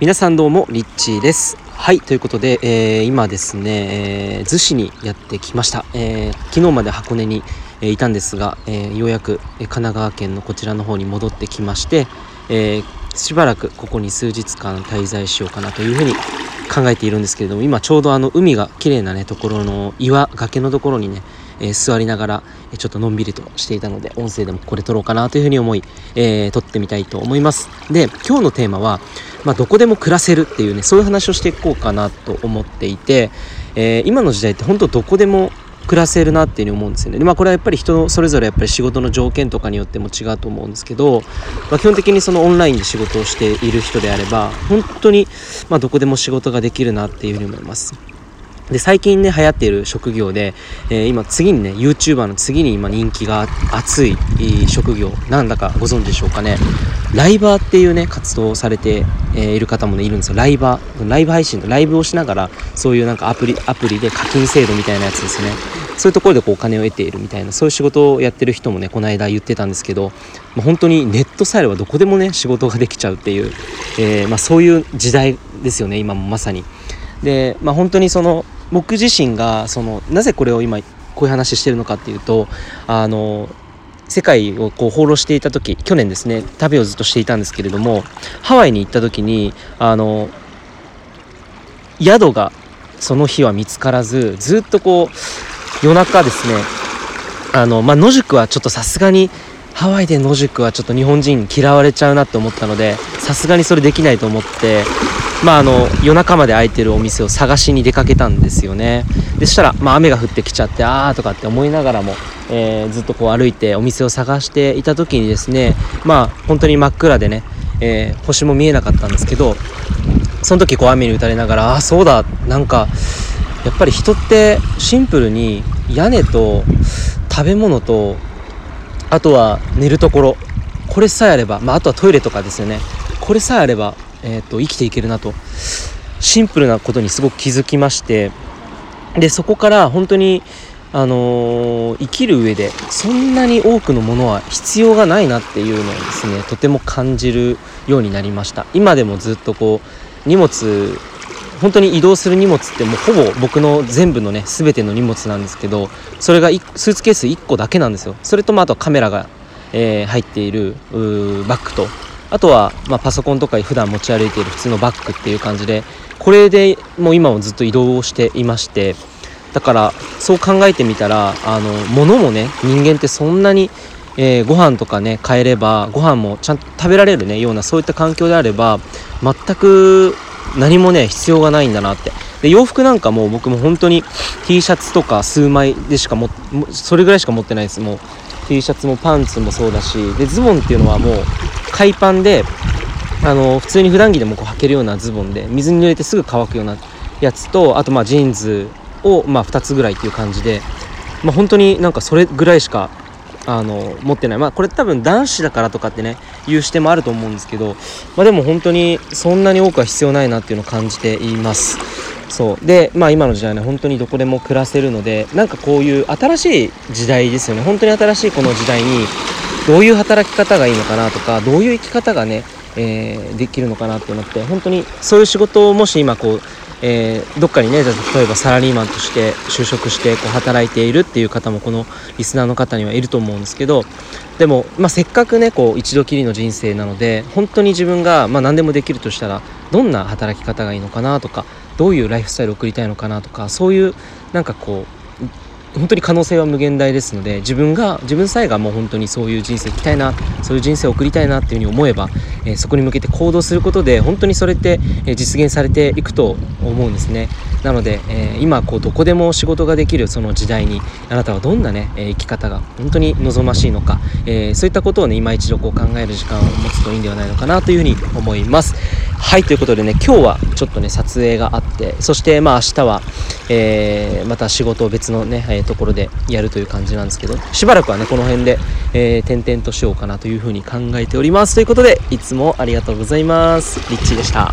皆さんどうもリッチーです。はいということで、えー、今ですね、えー、逗子にやってきました、えー、昨日まで箱根に、えー、いたんですが、えー、ようやく、え神奈川県のこちらの方に戻ってきまして、えー、しばらくここに数日間滞在しようかなというふうに考えているんですけれども今ちょうどあの海が綺麗なねところの岩崖のところにねえー、座りながら、えちょっとのんびりとしていたので、音声でもこれ撮ろうかなというふうに思い、えー、撮ってみたいと思います。で、今日のテーマは、まあ、どこでも暮らせるっていうね、そういう話をしていこうかなと思っていて、えー、今の時代って本当どこでも暮らせるなっていうふうに思うんですよね。でまあこれはやっぱり人それぞれやっぱり仕事の条件とかによっても違うと思うんですけど、まあ、基本的にそのオンラインで仕事をしている人であれば本当にまどこでも仕事ができるなっていうふうに思います。で最近ね流行っている職業で、えー、今次にね YouTuber の次に今人気が熱い職業なんだかご存知でしょうかね。ライバーっていうね活動をされて、え、いる方もねいるんですよ。ライバーライブ配信のライブをしながらそういうなんかアプリアプリで課金制度みたいなやつですね。そういうところでこうお金を得ているみたいなそういう仕事をやってる人もねこの間言ってたんですけど、まあ、本当にネットさえあればどこでもね仕事ができちゃうっていう、えー、まあ、そういう時代ですよね今もまさに。で、まあ、本当にその僕自身がそのなぜこれを今こういう話してるのかっていうとあの世界をこう放浪していた時去年ですね旅をずっとしていたんですけれどもハワイに行った時にあの宿がその日は見つからずずっとこう夜中ですねあのまあ野宿はちょっとさすがにハワイで野宿はちょっと日本人嫌われちゃうなって思ったのでさすがにそれできないと思ってまあ、あの夜中まで開いてるお店を探しに出かけたんですよね。でしたら、まあ、雨が降ってきちゃってああとかって思いながらも、えー、ずっとこう歩いてお店を探していた時にですねまあ本当に真っ暗でね、えー、星も見えなかったんですけどその時こう雨に打たれながらああそうだなんかやっぱり人ってシンプルに屋根と食べ物とあとは寝るところこれさえあれば、まあ、あとはトイレとかですよね。これさえあればえーと、生きていけるなと。シンプルなことにすごく気づきまして。でそこから本当にあのー、生きる上でそんなに多くのものは必要がないなっていうのをですねとても感じるようになりました。今でもずっとこう荷物本当に移動する荷物ってもうほぼ僕の全部のね全ての荷物なんですけどそれがスーツケース1個だけなんですよ。それともあとカメラが、えー、入っているバッグとあとは、まあ、パソコンとか普段持ち歩いている普通のバッグっていう感じでこれでもう今もずっと移動をしていましてだからそう考えてみたらあの物もね人間ってそんなに、えー、ご飯とかね買えればご飯もちゃんと食べられるねようなそういった環境であれば全く何もね必要がないんだなって。で洋服なんかも僕も本当に T シャツとか数枚でしかもそれぐらいしか持ってないです。もう T シャツもパンツもそうだしでズボンっていうのはもう海パンであの普通に普段着でもこう履けるようなズボンで水に濡れてすぐ乾くようなやつとあとまあジーンズをまあ2つぐらいっていう感じで、まあ、本当になんかそれぐらいしかあの持ってない。まあこれ多分男子だからとかってねいう視点もあると思うんですけど、まあ、でも本当にそんなに多くは必要ないなっていうのを感じています。そう。でまあ今の時代ね本当にどこでも暮らせるのでなんかこういう新しい時代ですよね。本当に新しいこの時代にどういう働き方がいいのかなとかどういう生き方がね、えー、できるのかなっていうのって本当にそういう仕事をもし今こう、えー、どっかにね例えばサラリーマンとして就職してこう働いているっていう方もこのリスナーの方にはいると思うんですけどでも、まあ、せっかくねこう一度きりの人生なので本当に自分が、まあ、何でもできるとしたらどんな働き方がいいのかなとかどういうライフスタイルを送りたいのかなとかそういうなんかこう本当に可能性は無限大ですので自分が自分さえがもう本当にそういう人生生きたいなそういう人生を送りたいなっていうふうに思えば、えー、そこに向けて行動することで本当にそれって、え実現されていくと思うんですね。なので、えー、今こうどこでも仕事ができるその時代にあなたはどんなね、え生き方が本当に望ましいのか、えそういったことをね今一度こう考える時間を持つといいんではないのかなというふうに思います。はいということでね今日はちょっとね撮影があってそしてまあ明日は、えー、また仕事を別のね、えー、ところでやるという感じなんですけどしばらくはねこの辺で、えー、転々としようかなというふうに考えております。ということでいつもありがとうございます。リッチーでした。